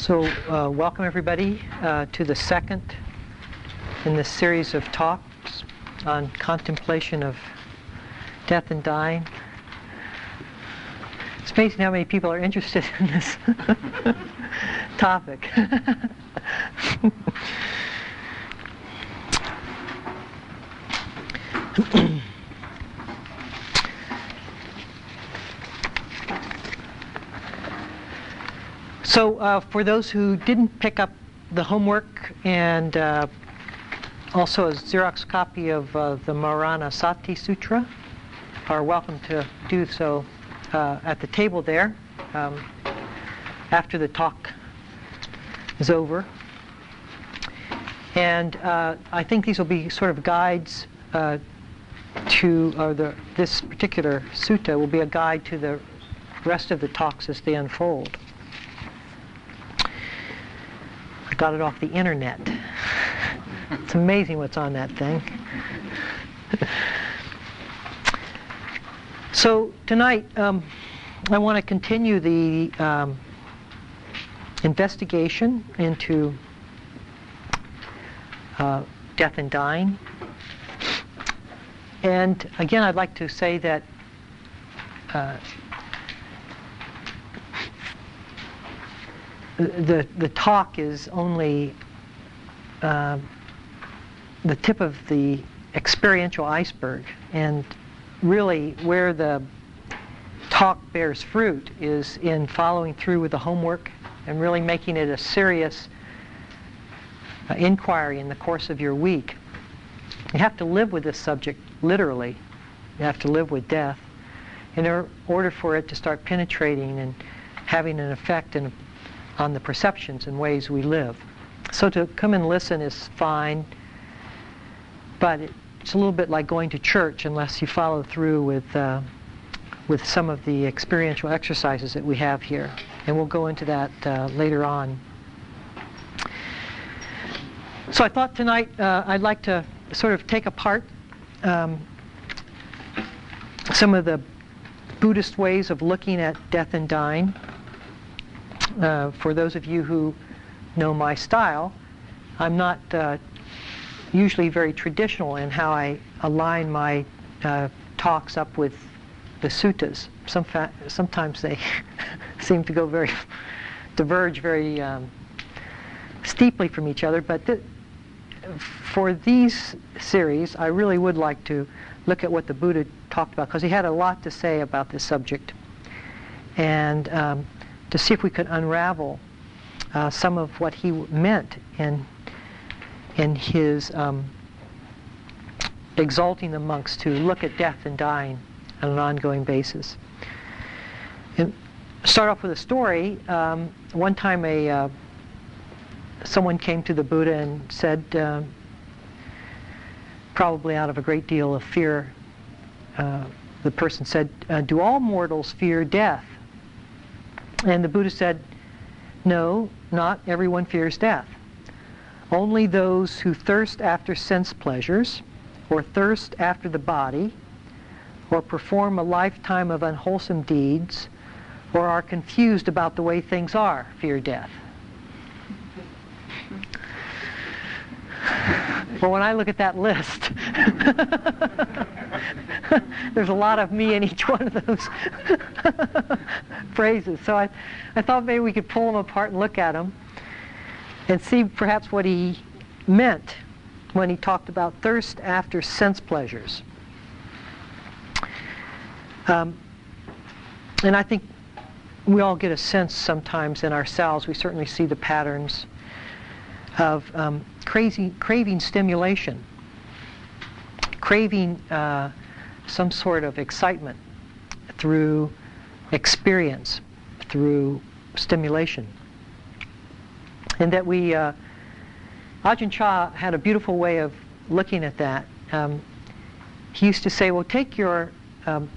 So, uh, welcome everybody uh, to the second in this series of talks on contemplation of death and dying. It's amazing how many people are interested in this topic. So uh, for those who didn't pick up the homework and uh, also a Xerox copy of uh, the Maranasati Sutra are welcome to do so uh, at the table there um, after the talk is over. And uh, I think these will be sort of guides uh, to, or the, this particular sutta will be a guide to the rest of the talks as they unfold. Got it off the internet. It's amazing what's on that thing. so tonight, um, I want to continue the um, investigation into uh, death and dying. And again, I'd like to say that uh, the, the talk is only uh, the tip of the experiential iceberg. And really, where the talk bears fruit is in following through with the homework and really making it a serious uh, inquiry in the course of your week. You have to live with this subject literally. You have to live with death in order for it to start penetrating and having an effect and on the perceptions and ways we live. So to come and listen is fine, but it's a little bit like going to church unless you follow through with, uh, with some of the experiential exercises that we have here. And we'll go into that uh, later on. So I thought tonight uh, I'd like to sort of take apart um, some of the Buddhist ways of looking at death and dying uh, for those of you who know my style, I'm not uh, usually very traditional in how I align my uh, talks up with the suttas. Some sometimes they seem to go very, diverge very um, steeply from each other, but th- for these series, I really would like to look at what the Buddha talked about because he had a lot to say about this subject. And um, to see if we could unravel uh, some of what he meant in, in his um, exalting the monks to look at death and dying on an ongoing basis. And start off with a story. Um, one time, a uh, someone came to the Buddha and said, uh, probably out of a great deal of fear, uh, the person said, uh, "Do all mortals fear death?" And the Buddha said, no, not everyone fears death. Only those who thirst after sense pleasures, or thirst after the body, or perform a lifetime of unwholesome deeds, or are confused about the way things are, fear death. Well, when I look at that list, there's a lot of me in each one of those phrases. So I, I thought maybe we could pull them apart and look at them and see perhaps what he meant when he talked about thirst after sense pleasures. Um, and I think we all get a sense sometimes in ourselves, we certainly see the patterns of um, crazy, craving stimulation, craving uh, some sort of excitement through experience, through stimulation. And that we, uh, Ajahn Chah had a beautiful way of looking at that. Um, he used to say, well, take your um,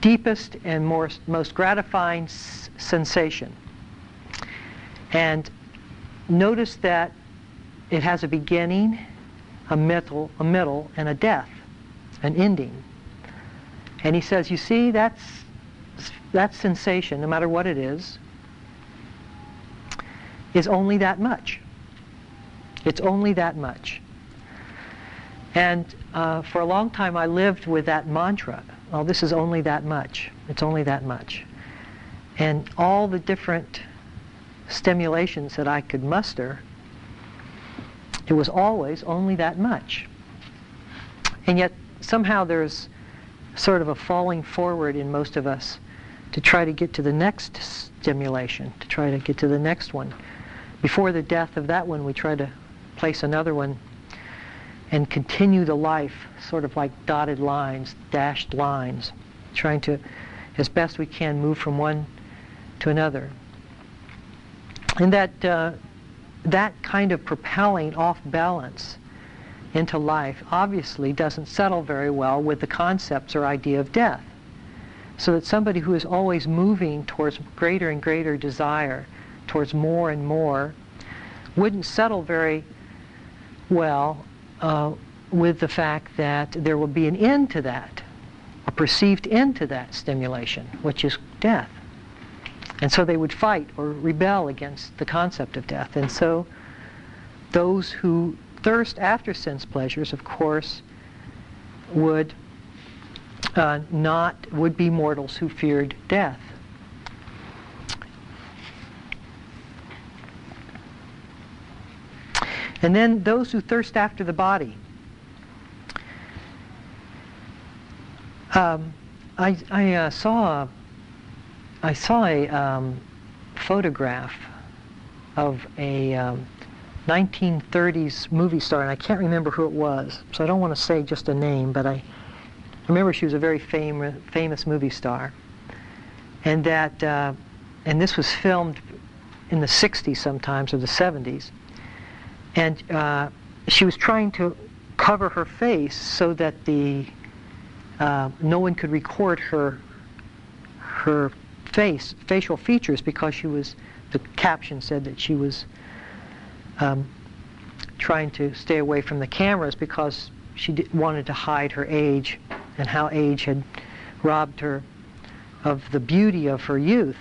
deepest and more, most gratifying sensation and notice that it has a beginning, a middle, a middle, and a death, an ending. And he says, you see, that's that sensation, no matter what it is, is only that much. It's only that much. And uh, for a long time, I lived with that mantra. Well, this is only that much. It's only that much. And all the different stimulations that I could muster, it was always only that much. And yet, somehow there's sort of a falling forward in most of us to try to get to the next stimulation, to try to get to the next one. Before the death of that one, we try to place another one and continue the life, sort of like dotted lines, dashed lines, trying to, as best we can, move from one to another. And that, uh, that kind of propelling off balance into life obviously doesn't settle very well with the concepts or idea of death. So that somebody who is always moving towards greater and greater desire, towards more and more, wouldn't settle very well uh, with the fact that there will be an end to that, a perceived end to that stimulation, which is death. And so they would fight or rebel against the concept of death. And so those who thirst after sense pleasures, of course, would uh, not would be mortals who feared death. And then those who thirst after the body. Um, I, I uh, saw I saw a um, photograph of a um, 1930s movie star, and I can't remember who it was, so I don't want to say just a name, but I remember she was a very fam- famous movie star, and that uh, and this was filmed in the 60s sometimes or the 70s, and uh, she was trying to cover her face so that the uh, no one could record her her face facial features because she was the caption said that she was um, trying to stay away from the cameras because she wanted to hide her age and how age had robbed her of the beauty of her youth.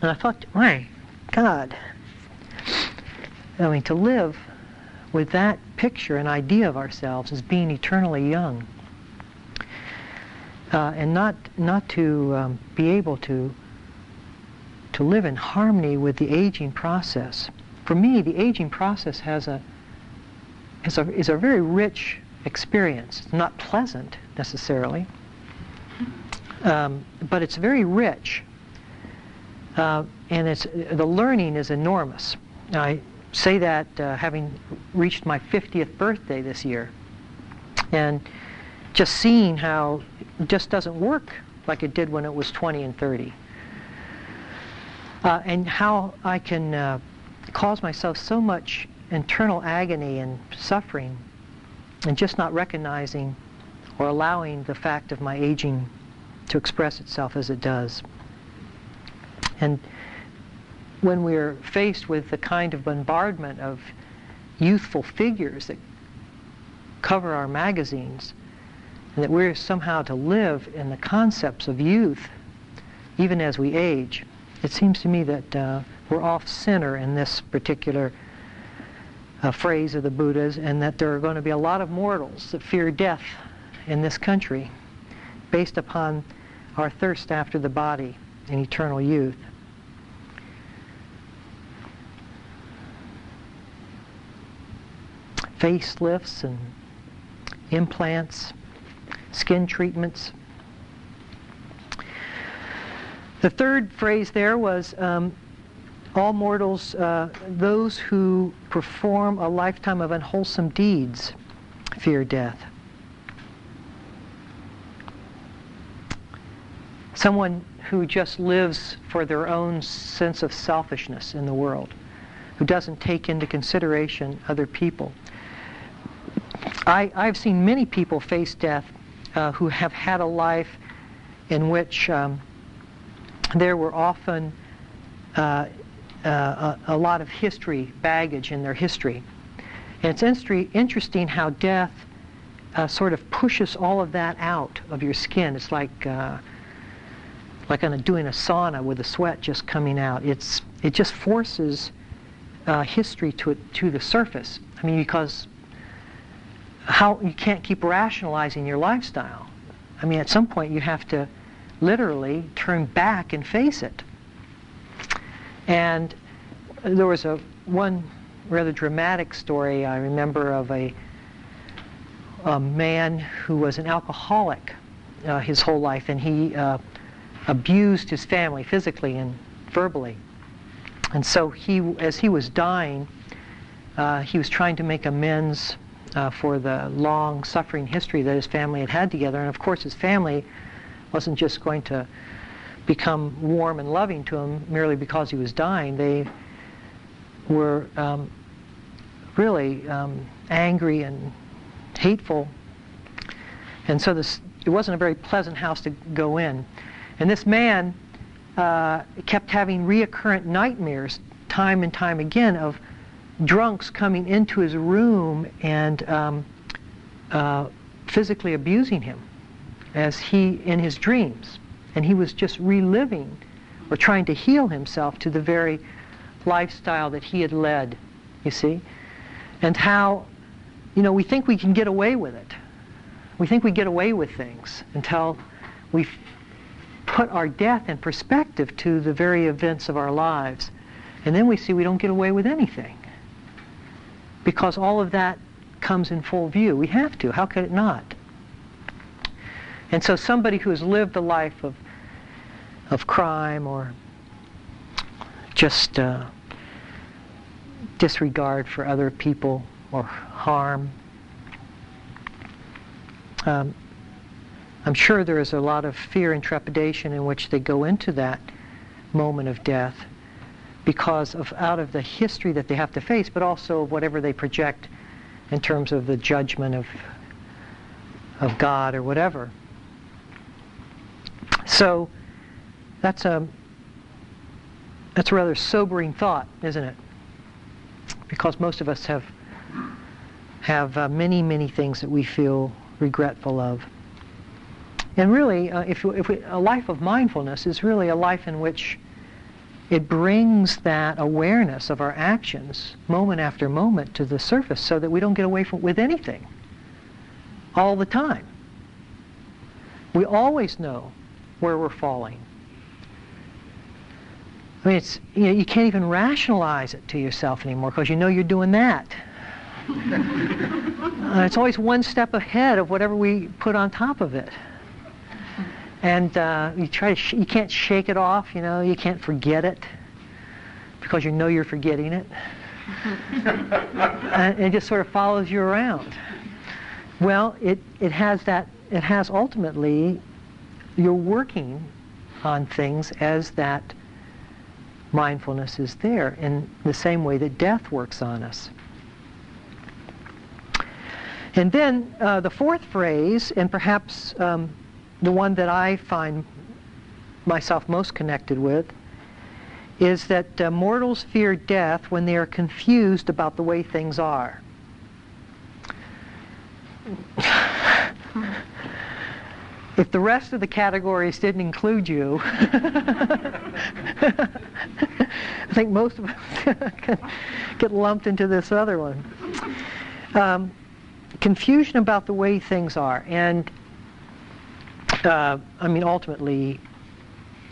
And I thought, my God, I mean, to live with that picture and idea of ourselves as being eternally young, uh, and not not to um, be able to to live in harmony with the aging process. For me, the aging process has a is a is a very rich experience. It's not pleasant necessarily, um, but it's very rich, uh, and it's the learning is enormous. I say that uh, having reached my 50th birthday this year, and just seeing how just doesn't work like it did when it was 20 and 30. Uh, and how I can uh, cause myself so much internal agony and suffering and just not recognizing or allowing the fact of my aging to express itself as it does. And when we're faced with the kind of bombardment of youthful figures that cover our magazines, and that we're somehow to live in the concepts of youth even as we age, it seems to me that uh, we're off center in this particular uh, phrase of the Buddha's, and that there are going to be a lot of mortals that fear death in this country based upon our thirst after the body and eternal youth. Facelifts and implants skin treatments. The third phrase there was um, all mortals, uh, those who perform a lifetime of unwholesome deeds, fear death. Someone who just lives for their own sense of selfishness in the world, who doesn't take into consideration other people. I, I've seen many people face death uh, who have had a life in which um, there were often uh, uh, a, a, lot of history, baggage in their history. And it's in- interesting how death uh, sort of pushes all of that out of your skin. It's like, uh, like on a, doing a sauna with the sweat just coming out. It's it just forces uh, history to to the surface. I mean, because how you can't keep rationalizing your lifestyle. I mean, at some point you have to literally turn back and face it. And there was a one rather dramatic story I remember of a, a man who was an alcoholic uh, his whole life, and he uh, abused his family physically and verbally. And so he, as he was dying, uh, he was trying to make amends uh, for the long suffering history that his family had had together. And of course, his family wasn't just going to become warm and loving to him merely because he was dying. They were um, really um, angry and hateful. And so this, it wasn't a very pleasant house to go in. And this man uh, kept having recurrent nightmares time and time again of drunks coming into his room and um, uh, physically abusing him as he in his dreams. And he was just reliving or trying to heal himself to the very lifestyle that he had led you see? And how you know we think we can get away with it. We think we get away with things until we put our death in perspective to the very events of our lives. And then we see we don't get away with anything because all of that comes in full view. We have to. How could it not? And so somebody who has lived a life of, of crime or just uh, disregard for other people or harm, um, I'm sure there is a lot of fear and trepidation in which they go into that moment of death because of out of the history that they have to face, but also whatever they project in terms of the judgment of of God or whatever. So that's a that's a rather sobering thought, isn't it? Because most of us have have uh, many many things that we feel regretful of. And really, uh, if, if we, a life of mindfulness is really a life in which it brings that awareness of our actions moment after moment to the surface so that we don't get away from, with anything all the time. We always know where we're falling. I mean, it's, you, know, you can't even rationalize it to yourself anymore because you know you're doing that. uh, it's always one step ahead of whatever we put on top of it and uh, you try to sh- you can't shake it off you know you can't forget it because you know you're forgetting it. And it just sort of follows you around. Well it, it has that it has ultimately you're working on things as that mindfulness is there in the same way that death works on us. And then uh, the fourth phrase and perhaps um, the one that I find myself most connected with is that uh, mortals fear death when they are confused about the way things are. if the rest of the categories didn't include you, I think most of us get lumped into this other one. Um, confusion about the way things are. And uh, I mean, ultimately,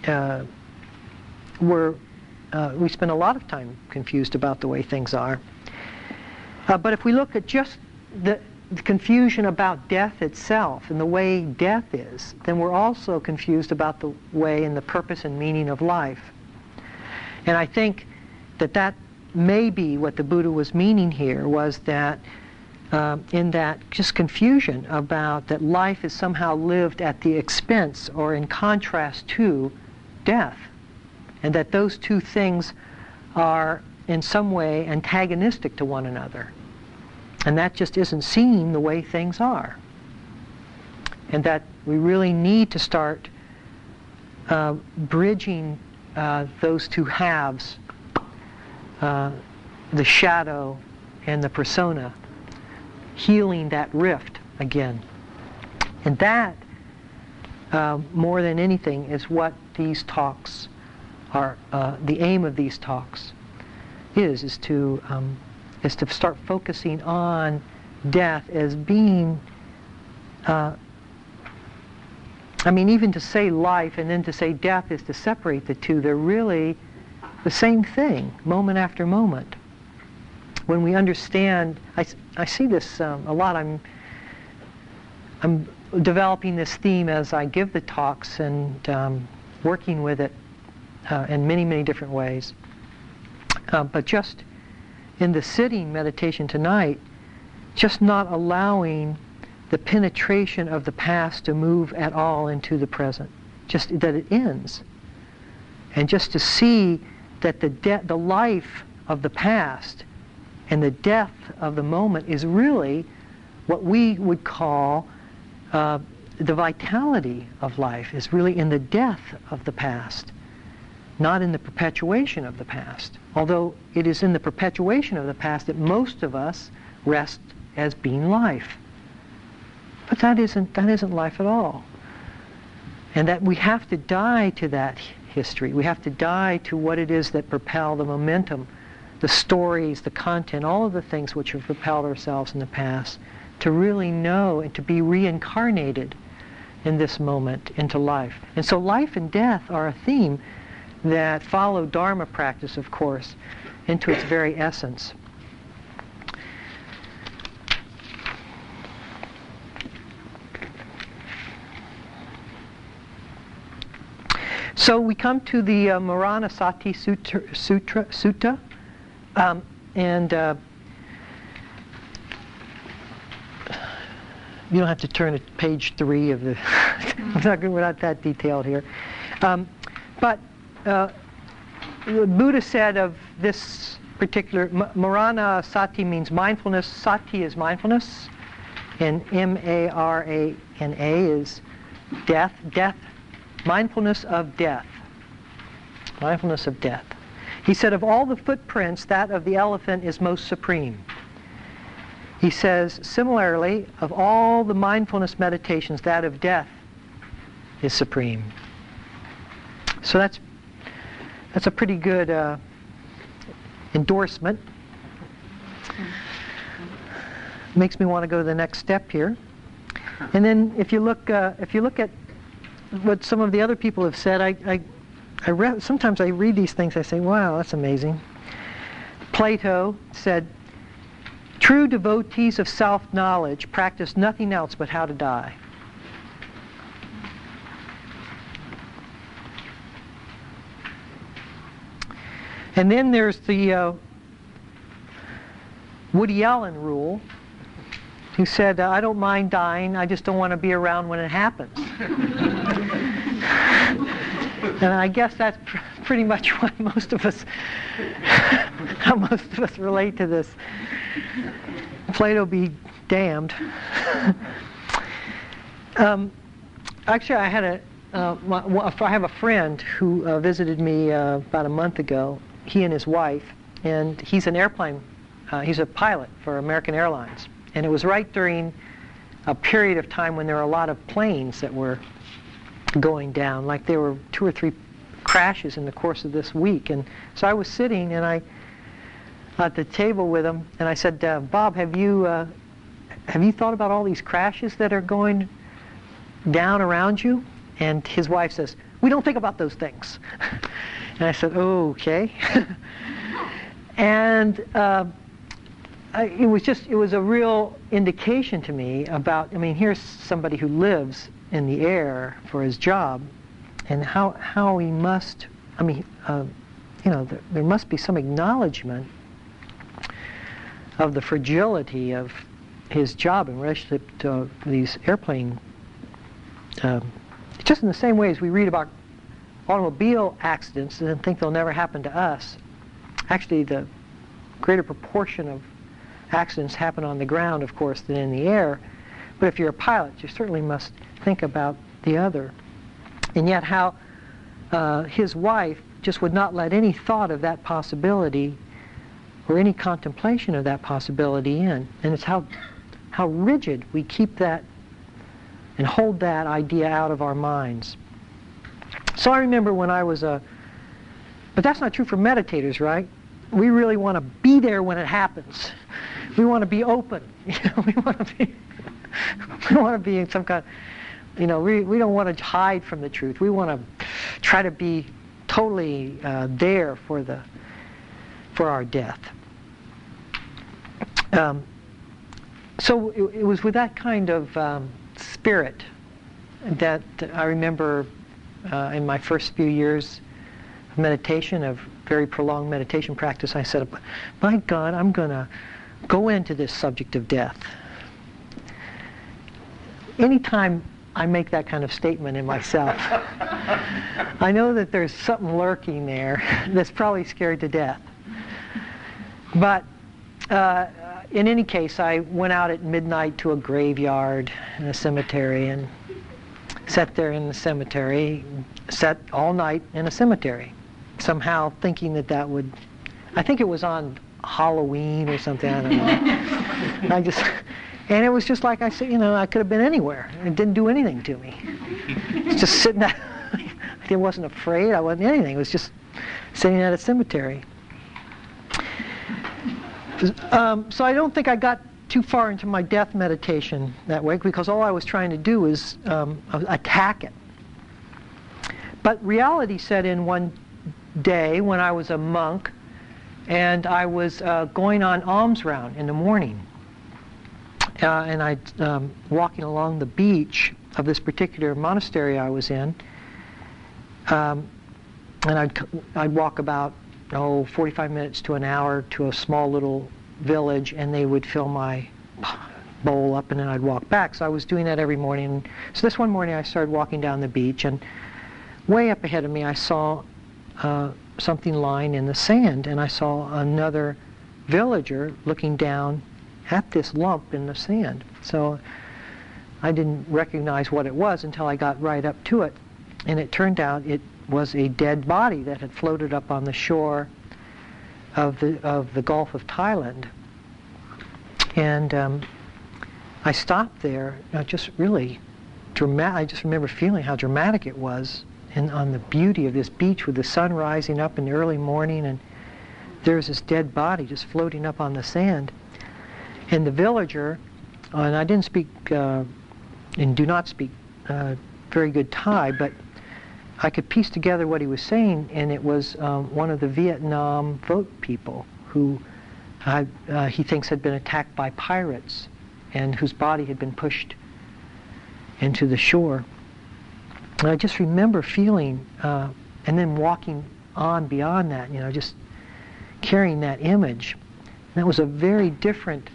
uh, we're, uh, we spend a lot of time confused about the way things are. Uh, but if we look at just the, the confusion about death itself and the way death is, then we're also confused about the way and the purpose and meaning of life. And I think that that may be what the Buddha was meaning here was that uh, in that just confusion about that life is somehow lived at the expense or in contrast to death, and that those two things are in some way antagonistic to one another. And that just isn't seen the way things are. And that we really need to start uh, bridging uh, those two halves, uh, the shadow and the persona, healing that rift again. And that uh, more than anything is what these talks are, uh, the aim of these talks is, is to, um, is to start focusing on death as being, uh, I mean, even to say life and then to say death is to separate the two. They're really the same thing, moment after moment. When we understand, I, I see this um, a lot. I'm, I'm developing this theme as I give the talks and um, working with it uh, in many, many different ways. Uh, but just in the sitting meditation tonight, just not allowing the penetration of the past to move at all into the present, just that it ends. And just to see that the, the life of the past and the death of the moment is really what we would call uh, the vitality of life is really in the death of the past, not in the perpetuation of the past. Although it is in the perpetuation of the past that most of us rest as being life. But that isn't, that isn't life at all. And that we have to die to that history. We have to die to what it is that propel the momentum, the stories, the content, all of the things which have propelled ourselves in the past to really know and to be reincarnated in this moment into life. And so life and death are a theme that follow Dharma practice, of course, into its very essence. So we come to the uh, Maranasati Sutra, Sutra Sutta, um, and uh, you don't have to turn to page three of the. I'm not we're not that detailed here, um, but uh, Buddha said of this particular Marana Sati means mindfulness. Sati is mindfulness, and M-A-R-A-N-A is death. Death, mindfulness of death. Mindfulness of death. He said of all the footprints, that of the elephant is most supreme. He says, similarly, of all the mindfulness meditations, that of death is supreme. So that's, that's a pretty good uh, endorsement. Makes me want to go to the next step here. And then if you look, uh, if you look at what some of the other people have said, I, I, I re- sometimes I read these things, I say, wow, that's amazing. Plato said, True devotees of self-knowledge practice nothing else but how to die. And then there's the uh, Woody Allen rule, who said, I don't mind dying, I just don't want to be around when it happens. and I guess that's pr- pretty much what most of us, how most of us relate to this. Plato be damned. um, actually, I had a, uh, my, I have a friend who uh, visited me uh, about a month ago. He and his wife, and he's an airplane. Uh, he's a pilot for American Airlines, and it was right during a period of time when there were a lot of planes that were going down. Like there were two or three crashes in the course of this week, and so I was sitting and I at the table with him, and I said, uh, Bob, have you uh, have you thought about all these crashes that are going down around you? And his wife says, We don't think about those things. and I said, oh, okay. and uh, I, it was just it was a real indication to me about. I mean, here's somebody who lives in the air for his job, and how how he must. I mean, uh, you know, there, there must be some acknowledgement of the fragility of his job in relationship to these airplane. Um, just in the same way as we read about automobile accidents and think they'll never happen to us. Actually, the greater proportion of accidents happen on the ground, of course, than in the air. But if you're a pilot, you certainly must think about the other. And yet, how uh, his wife just would not let any thought of that possibility or any contemplation of that possibility in. And it's how, how rigid we keep that and hold that idea out of our minds. So I remember when I was a, but that's not true for meditators, right? We really want to be there when it happens. We want to be open. We want to be, we want to be in some kind. You know, we we don't want to hide from the truth. We want to try to be totally uh, there for the for our death. Um, so it, it, was with that kind of um, spirit that I remember uh, in my first few years of meditation, of very prolonged meditation practice, I said, my God, I'm going to go into this subject of death. Anytime I make that kind of statement in myself, I know that there's something lurking there that's probably scared to death. But uh, in any case, I went out at midnight to a graveyard in a cemetery and sat there in the cemetery, sat all night in a cemetery, somehow thinking that that would, I think it was on Halloween or something, I don't know. I just, and it was just like I said, you know, I could have been anywhere. It didn't do anything to me. It's just sitting there. I wasn't afraid. I wasn't anything. It was just sitting at a cemetery. Um, so I don't think I got too far into my death meditation that way because all I was trying to do was um, attack it. But reality set in one day when I was a monk and I was uh, going on alms round in the morning. Uh, and I um, walking along the beach of this particular monastery I was in. Um, and I'd, I'd walk about oh, 45 minutes to an hour to a small little village and they would fill my bowl up and then I'd walk back. So I was doing that every morning. So this one morning I started walking down the beach and way up ahead of me I saw uh, something lying in the sand and I saw another villager looking down at this lump in the sand. So I didn't recognize what it was until I got right up to it. And it turned out it was a dead body that had floated up on the shore of the, of the Gulf of Thailand. And um, I stopped there, uh, just really dramatic. I just remember feeling how dramatic it was and on the beauty of this beach with the sun rising up in the early morning and there's this dead body just floating up on the sand. And the villager, uh, and I didn't speak uh, and do not speak uh, very good Thai, but I could piece together what he was saying, and it was um, one of the Vietnam boat people who uh, he thinks had been attacked by pirates and whose body had been pushed into the shore. And I just remember feeling, uh, and then walking on beyond that, you know, just carrying that image. And that was a very different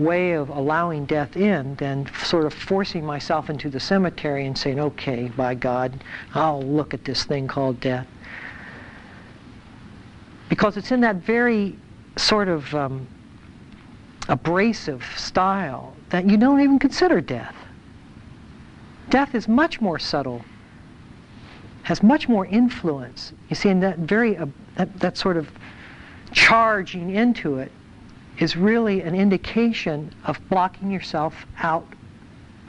way of allowing death in than sort of forcing myself into the cemetery and saying, okay, by God, I'll look at this thing called death. Because it's in that very sort of um, abrasive style that you don't even consider death. Death is much more subtle, has much more influence. You see, in that very, uh, that, that sort of charging into it is really an indication of blocking yourself out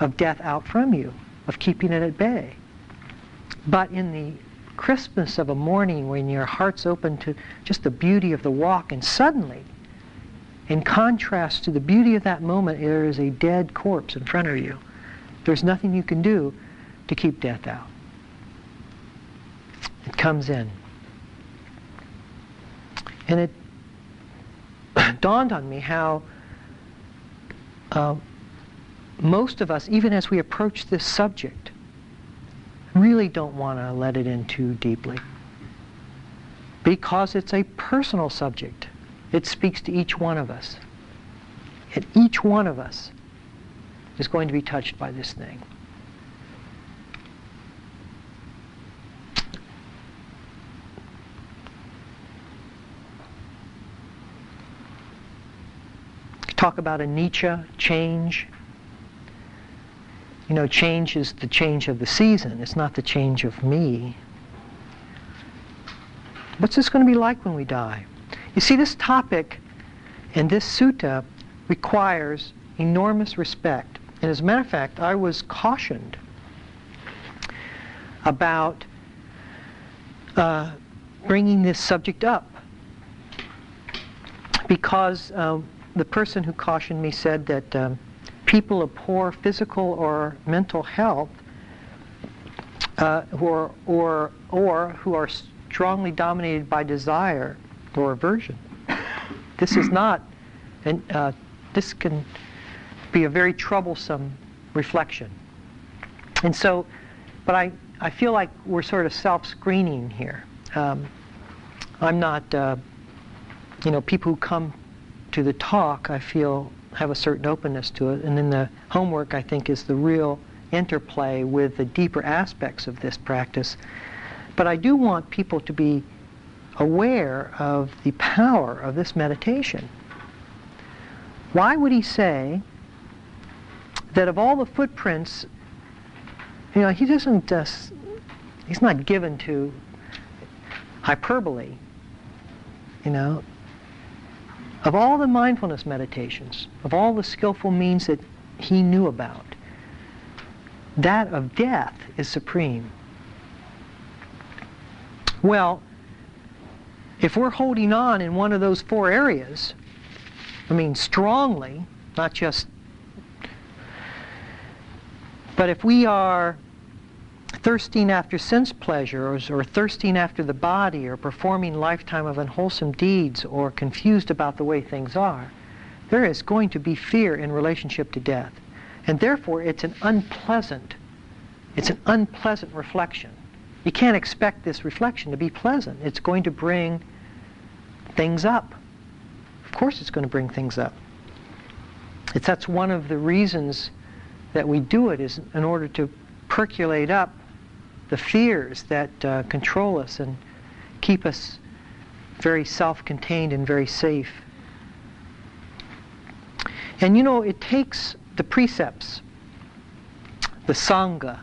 of death out from you, of keeping it at bay. But in the crispness of a morning when your heart's open to just the beauty of the walk and suddenly, in contrast to the beauty of that moment, there is a dead corpse in front of you. There's nothing you can do to keep death out. It comes in. And it dawned on me how uh, most of us, even as we approach this subject, really don't want to let it in too deeply. Because it's a personal subject. It speaks to each one of us. And each one of us is going to be touched by this thing. Talk about anicca, change. You know, change is the change of the season. It's not the change of me. What's this going to be like when we die? You see, this topic and this sutta requires enormous respect And as a matter of fact, I was cautioned about uh, bringing this subject up because um, the person who cautioned me said that um, people of poor physical or mental health uh, who are, or, or who are strongly dominated by desire or aversion. This is not, and uh, this can be a very troublesome reflection. And so, but I, I feel like we're sort of self-screening here. Um, I'm not, uh, you know, people who come to the talk, I feel, have a certain openness to it. And then the homework, I think, is the real interplay with the deeper aspects of this practice. But I do want people to be aware of the power of this meditation. Why would he say that of all the footprints, you know, he doesn't just, he's not given to hyperbole, you know. Of all the mindfulness meditations, of all the skillful means that he knew about, that of death is supreme. Well, if we're holding on in one of those four areas, I mean strongly, not just, but if we are thirsting after sense pleasures or thirsting after the body or performing lifetime of unwholesome deeds or confused about the way things are, there is going to be fear in relationship to death. And therefore it's an unpleasant, it's an unpleasant reflection. You can't expect this reflection to be pleasant. It's going to bring things up. Of course it's going to bring things up. It's that's one of the reasons that we do it is in order to percolate up the fears that uh, control us and keep us very self-contained and very safe. And you know, it takes the precepts, the sangha,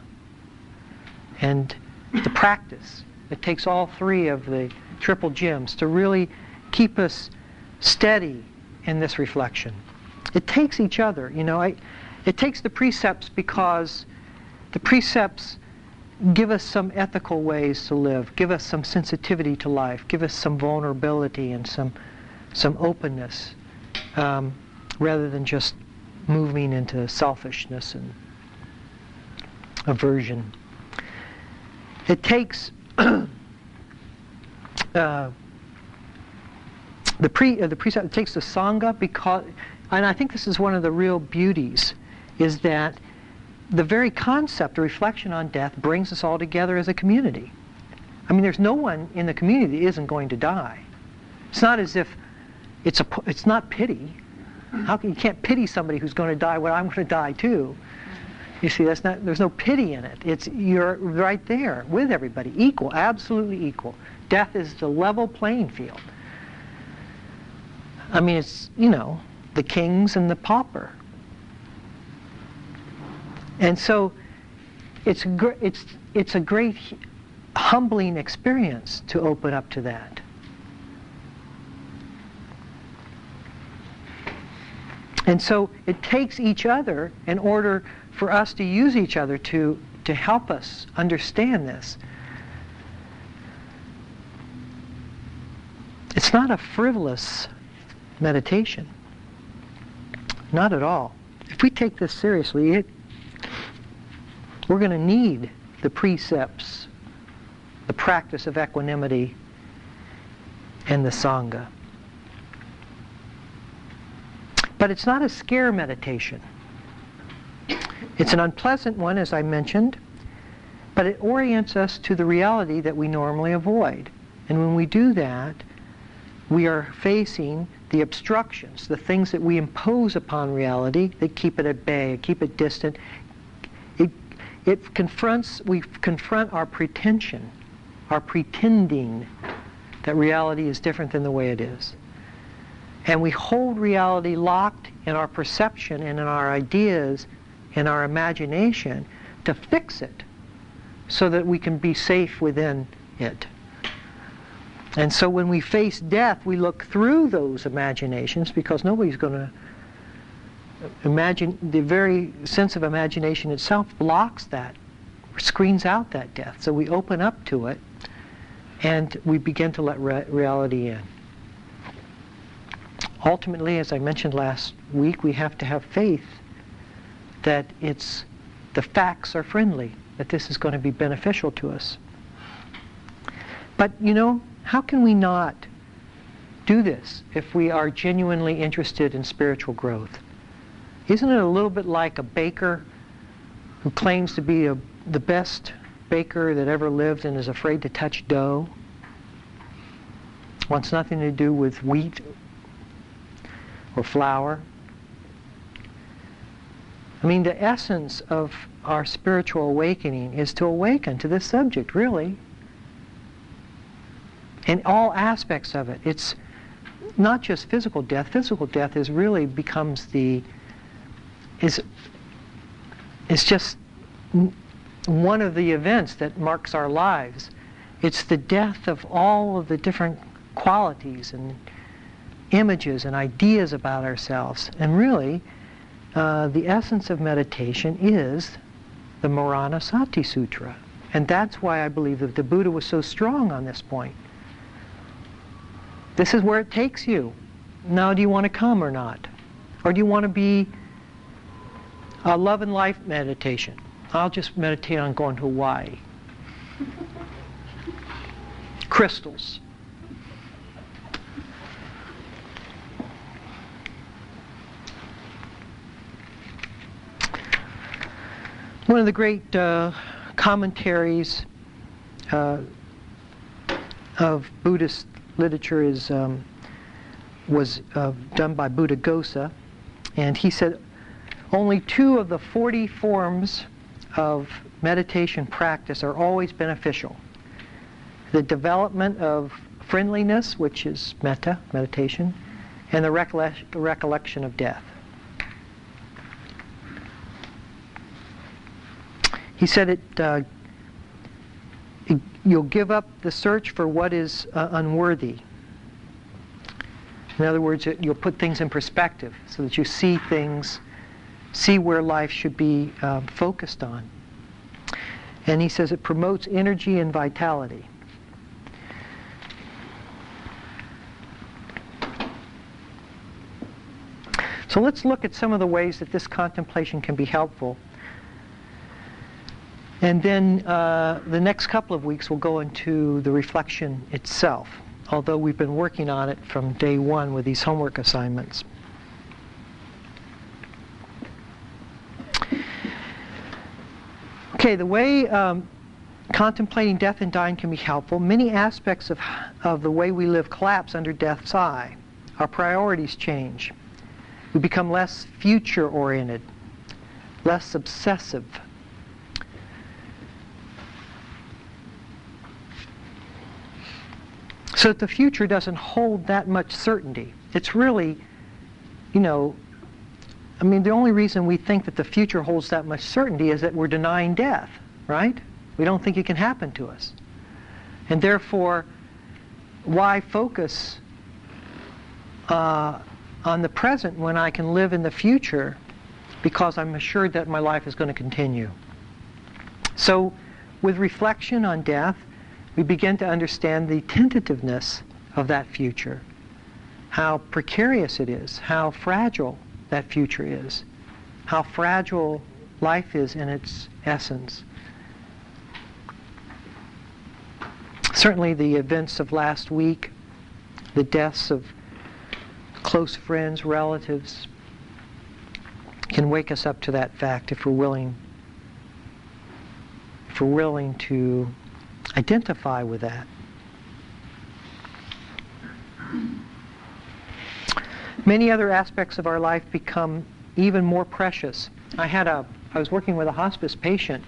and the practice. It takes all three of the triple gems to really keep us steady in this reflection. It takes each other, you know. I, it takes the precepts because the precepts give us some ethical ways to live, give us some sensitivity to life, give us some vulnerability and some, some openness, um, rather than just moving into selfishness and aversion. It takes uh, the pre uh, the precept it takes the sangha because, and I think this is one of the real beauties, is that the very concept of reflection on death brings us all together as a community. I mean, there's no one in the community that isn't going to die. It's not as if it's, a, it's not pity. How can, you can't pity somebody who's going to die when I'm going to die too. You see, that's not, there's no pity in it. It's, you're right there with everybody, equal, absolutely equal. Death is the level playing field. I mean, it's, you know, the kings and the pauper. And so it's, it's, it's a great humbling experience to open up to that. And so it takes each other in order for us to use each other to, to help us understand this. It's not a frivolous meditation. Not at all. If we take this seriously, it, we're going to need the precepts, the practice of equanimity, and the Sangha. But it's not a scare meditation. It's an unpleasant one, as I mentioned, but it orients us to the reality that we normally avoid. And when we do that, we are facing the obstructions, the things that we impose upon reality that keep it at bay, keep it distant, it confronts, we confront our pretension, our pretending that reality is different than the way it is. And we hold reality locked in our perception and in our ideas, in our imagination, to fix it so that we can be safe within it. And so when we face death, we look through those imaginations because nobody's going to imagine the very sense of imagination itself blocks that, screens out that death. So we open up to it, and we begin to let re- reality in. Ultimately, as I mentioned last week, we have to have faith that it's the facts are friendly, that this is going to be beneficial to us. But you know, how can we not do this if we are genuinely interested in spiritual growth? Isn't it a little bit like a baker who claims to be a, the best baker that ever lived and is afraid to touch dough? Wants nothing to do with wheat or flour. I mean, the essence of our spiritual awakening is to awaken to this subject, really. In all aspects of it. It's not just physical death. Physical death is really becomes the is is just one of the events that marks our lives. It's the death of all of the different qualities and images and ideas about ourselves. And really, uh, the essence of meditation is the Marana Sati Sutra. And that's why I believe that the Buddha was so strong on this point. This is where it takes you. Now, do you want to come or not? Or do you want to be a love and life meditation? I'll just meditate on going to Hawaii. Crystals. One of the great uh, commentaries uh, of Buddhist literature is um, was uh, done by Buddha Buddhaghosa, and he said only two of the 40 forms of meditation practice are always beneficial. The development of friendliness, which is metta, meditation, and the recollection of death. He said it, uh, you'll give up the search for what is uh, unworthy. In other words, you'll put things in perspective so that you see things, see where life should be uh, focused on. And he says it promotes energy and vitality. So let's look at some of the ways that this contemplation can be helpful and then uh, the next couple of weeks we'll go into the reflection itself, although we've been working on it from day one with these homework assignments. Okay, the way um, contemplating death and dying can be helpful, many aspects of, of the way we live collapse under death's eye. Our priorities change. We become less future oriented, less obsessive, So that the future doesn't hold that much certainty. It's really, you know, I mean, the only reason we think that the future holds that much certainty is that we're denying death, right? We don't think it can happen to us. And therefore, why focus uh, on the present when I can live in the future because I'm assured that my life is going to continue? So, with reflection on death, we begin to understand the tentativeness of that future, how precarious it is, how fragile that future is, how fragile life is in its essence. Certainly the events of last week, the deaths of close friends, relatives, can wake us up to that fact if we're willing if we're willing to Identify with that. Many other aspects of our life become even more precious. I had a, I was working with a hospice patient,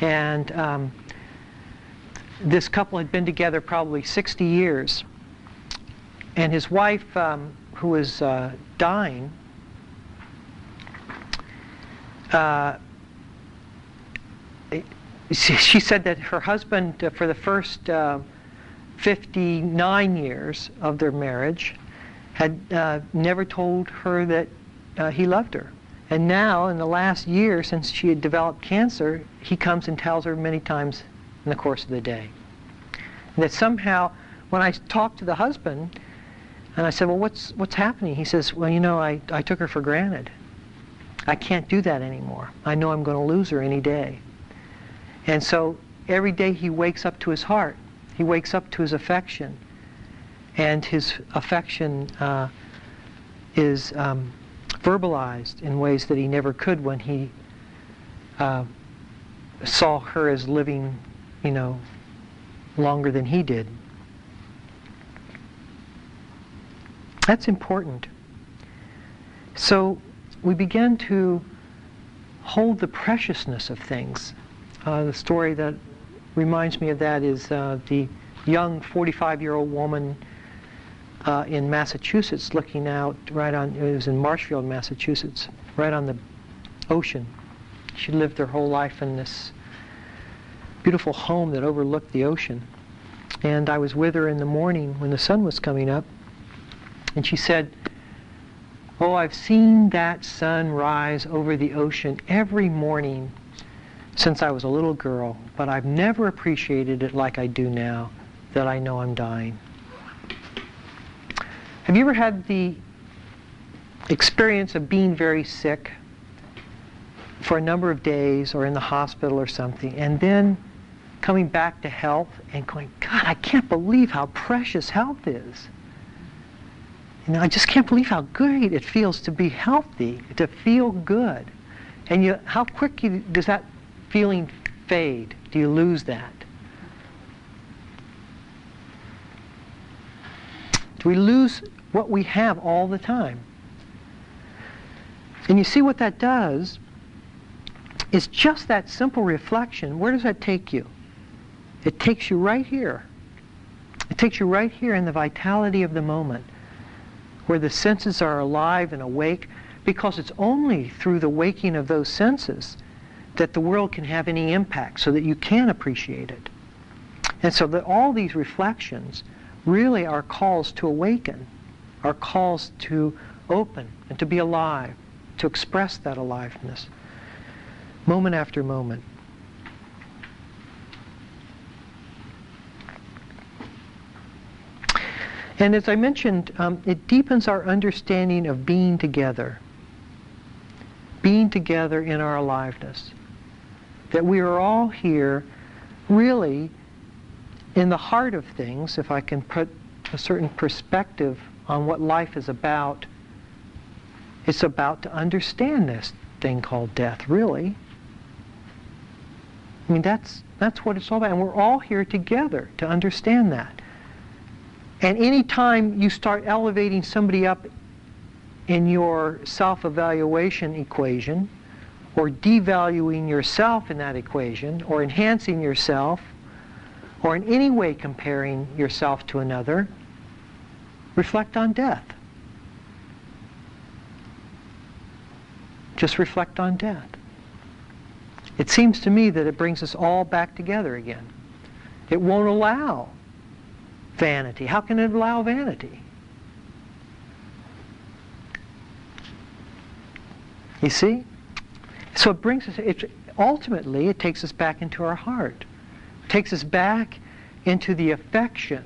and um, this couple had been together probably 60 years, and his wife, um, who was uh, dying, uh, she, said that her husband, uh, for the first uh, 59 years of their marriage, had uh, never told her that uh, he loved her. And now, in the last year since she had developed cancer, he comes and tells her many times in the course of the day. That somehow, when I talked to the husband, and I said, well, what's, what's happening? He says, well, you know, I, I took her for granted. I can't do that anymore. I know I'm going to lose her any day. And so every day he wakes up to his heart. He wakes up to his affection. And his affection uh, is um, verbalized in ways that he never could when he uh, saw her as living, you know, longer than he did. That's important. So we begin to hold the preciousness of things. Uh, the story that reminds me of that is uh, the young 45-year-old woman uh, in Massachusetts looking out right on, it was in Marshfield, Massachusetts, right on the ocean. She lived her whole life in this beautiful home that overlooked the ocean. And I was with her in the morning when the sun was coming up, and she said, Oh, I've seen that sun rise over the ocean every morning since I was a little girl, but I've never appreciated it like I do now that I know I'm dying. Have you ever had the experience of being very sick for a number of days or in the hospital or something, and then coming back to health and going, God, I can't believe how precious health is. You know, I just can't believe how great it feels to be healthy, to feel good. And you, how quickly does that feeling fade? Do you lose that? We lose what we have all the time? And you see what that does is just that simple reflection. Where does that take you? It takes you right here. It takes you right here in the vitality of the moment, where the senses are alive and awake, because it's only through the waking of those senses that the world can have any impact, so that you can appreciate it. And so that all these reflections really are calls to awaken, are calls to open and to be alive, to express that aliveness, moment after moment. And as I mentioned, um, it deepens our understanding of being together, being together in our aliveness. That we are all here really in the heart of things, if I can put a certain perspective on what life is about, it's about to understand this thing called death, really. I mean, that's, that's what it's all about. And we're all here together to understand that. And any time you start elevating somebody up in your self-evaluation equation, or devaluing yourself in that equation, or enhancing yourself, or in any way comparing yourself to another, reflect on death. Just reflect on death. It seems to me that it brings us all back together again. It won't allow vanity. How can it allow vanity? You see? So it brings us, it, ultimately, it takes us back into our heart takes us back into the affection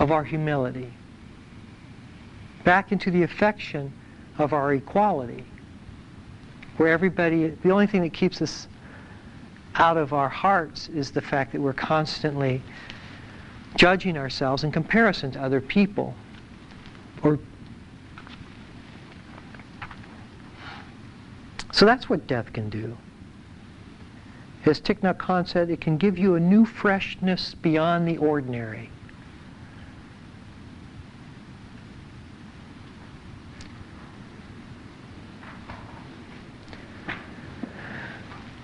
of our humility, back into the affection of our equality, where everybody, the only thing that keeps us out of our hearts is the fact that we're constantly judging ourselves in comparison to other people. Or so that's what death can do as Thich Nhat Hanh said, it can give you a new freshness beyond the ordinary.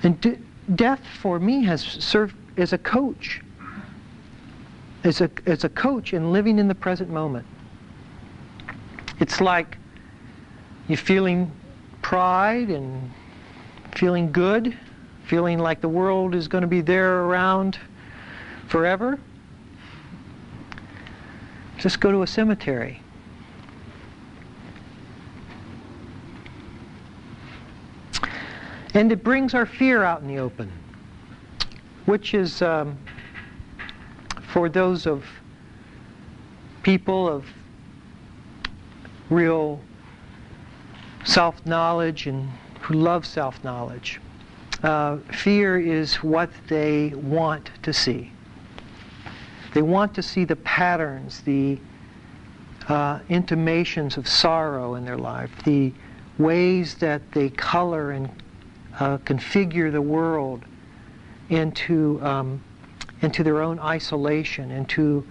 And de death for me has served as a coach, as a, as a coach in living in the present moment. It's like you're feeling pride and feeling good feeling like the world is going to be there around forever, just go to a cemetery. And it brings our fear out in the open, which is um, for those of people of real self knowledge and who love self knowledge. Uh, fear is what they want to see. They want to see the patterns, the uh, intimations of sorrow in their life, the ways that they color and uh, configure the world into, um, into their own isolation, into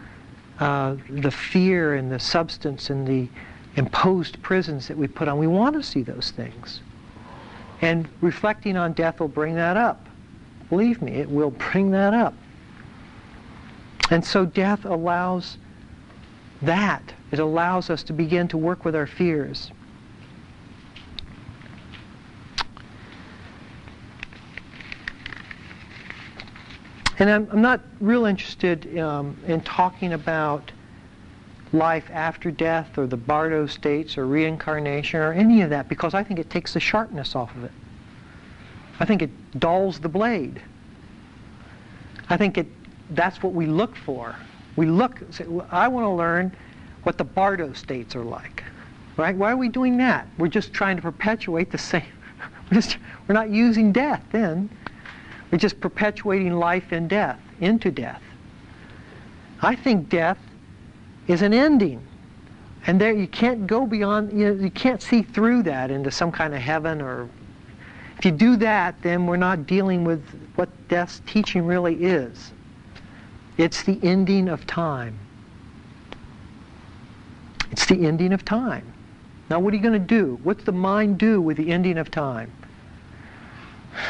uh, the fear and the substance and the imposed prisons that we put on. We want to see those things. And reflecting on death will bring that up. Believe me, it will bring that up. And so death allows that. It allows us to begin to work with our fears. And I'm, I'm not real interested um, in talking about life after death or the Bardo states or reincarnation or any of that because I think it takes the sharpness off of it. I think it dulls the blade. I think it, that's what we look for. We look, say, I want to learn what the Bardo states are like. Right? Why are we doing that? We're just trying to perpetuate the same. We're, just, we're not using death then. We're just perpetuating life in death, into death. I think death is an ending. And there you can't go beyond, you, know, you can't see through that into some kind of heaven or if you do that, then we're not dealing with what death's teaching really is. It's the ending of time. It's the ending of time. Now what are you going to do? What's the mind do with the ending of time?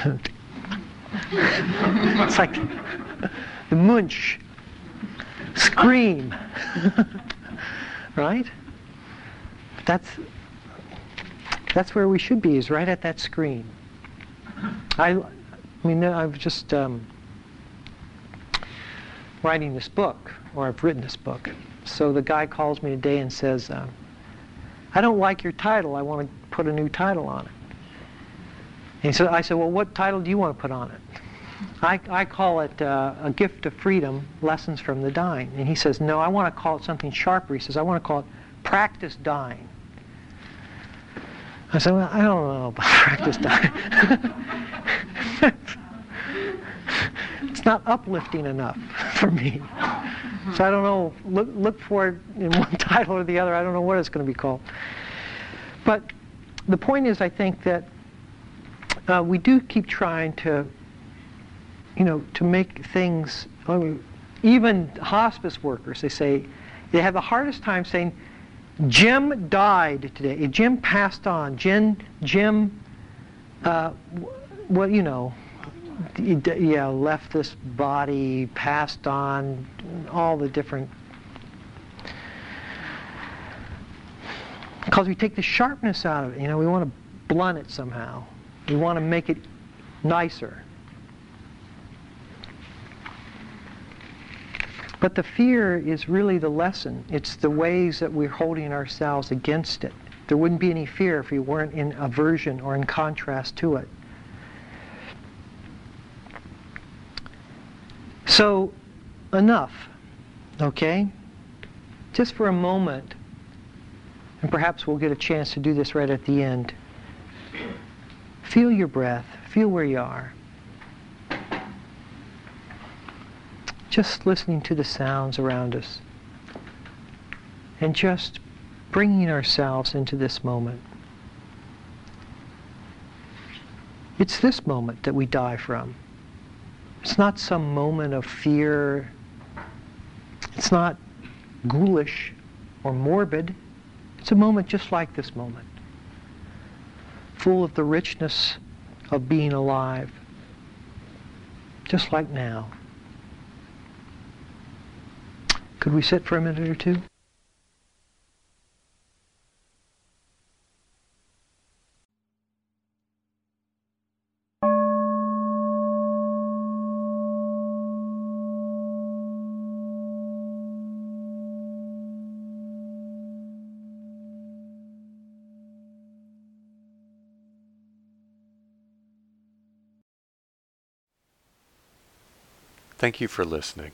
it's like the munch, scream, right? That's that's where we should be, is right at that screen. I, I mean, I've just um, writing this book, or I've written this book. So the guy calls me today and says, uh, "I don't like your title. I want to put a new title on it." And so I said, well, what title do you want to put on it? I, I call it uh, A Gift of Freedom, Lessons from the Dying. And he says, no, I want to call it something sharper. He says, I want to call it Practice Dying. I said, well, I don't know about practice dying. it's not uplifting enough for me. So I don't know, look, look for it in one title or the other. I don't know what it's going to be called. But the point is, I think that uh, we do keep trying to, you know, to make things, even hospice workers, they say, they have the hardest time saying, Jim died today. Jim passed on. Jim, Jim, uh, well, you know, yeah, left this body, passed on, all the different. Because we take the sharpness out of it. You know, we want to blunt it somehow. We want to make it nicer. But the fear is really the lesson. It's the ways that we're holding ourselves against it. There wouldn't be any fear if we weren't in aversion or in contrast to it. So, enough, okay? Just for a moment, and perhaps we'll get a chance to do this right at the end. Feel your breath, feel where you are. Just listening to the sounds around us and just bringing ourselves into this moment. It's this moment that we die from. It's not some moment of fear. It's not ghoulish or morbid. It's a moment just like this moment, full of the richness of being alive, just like now. Could we sit for a minute or two? Thank you for listening.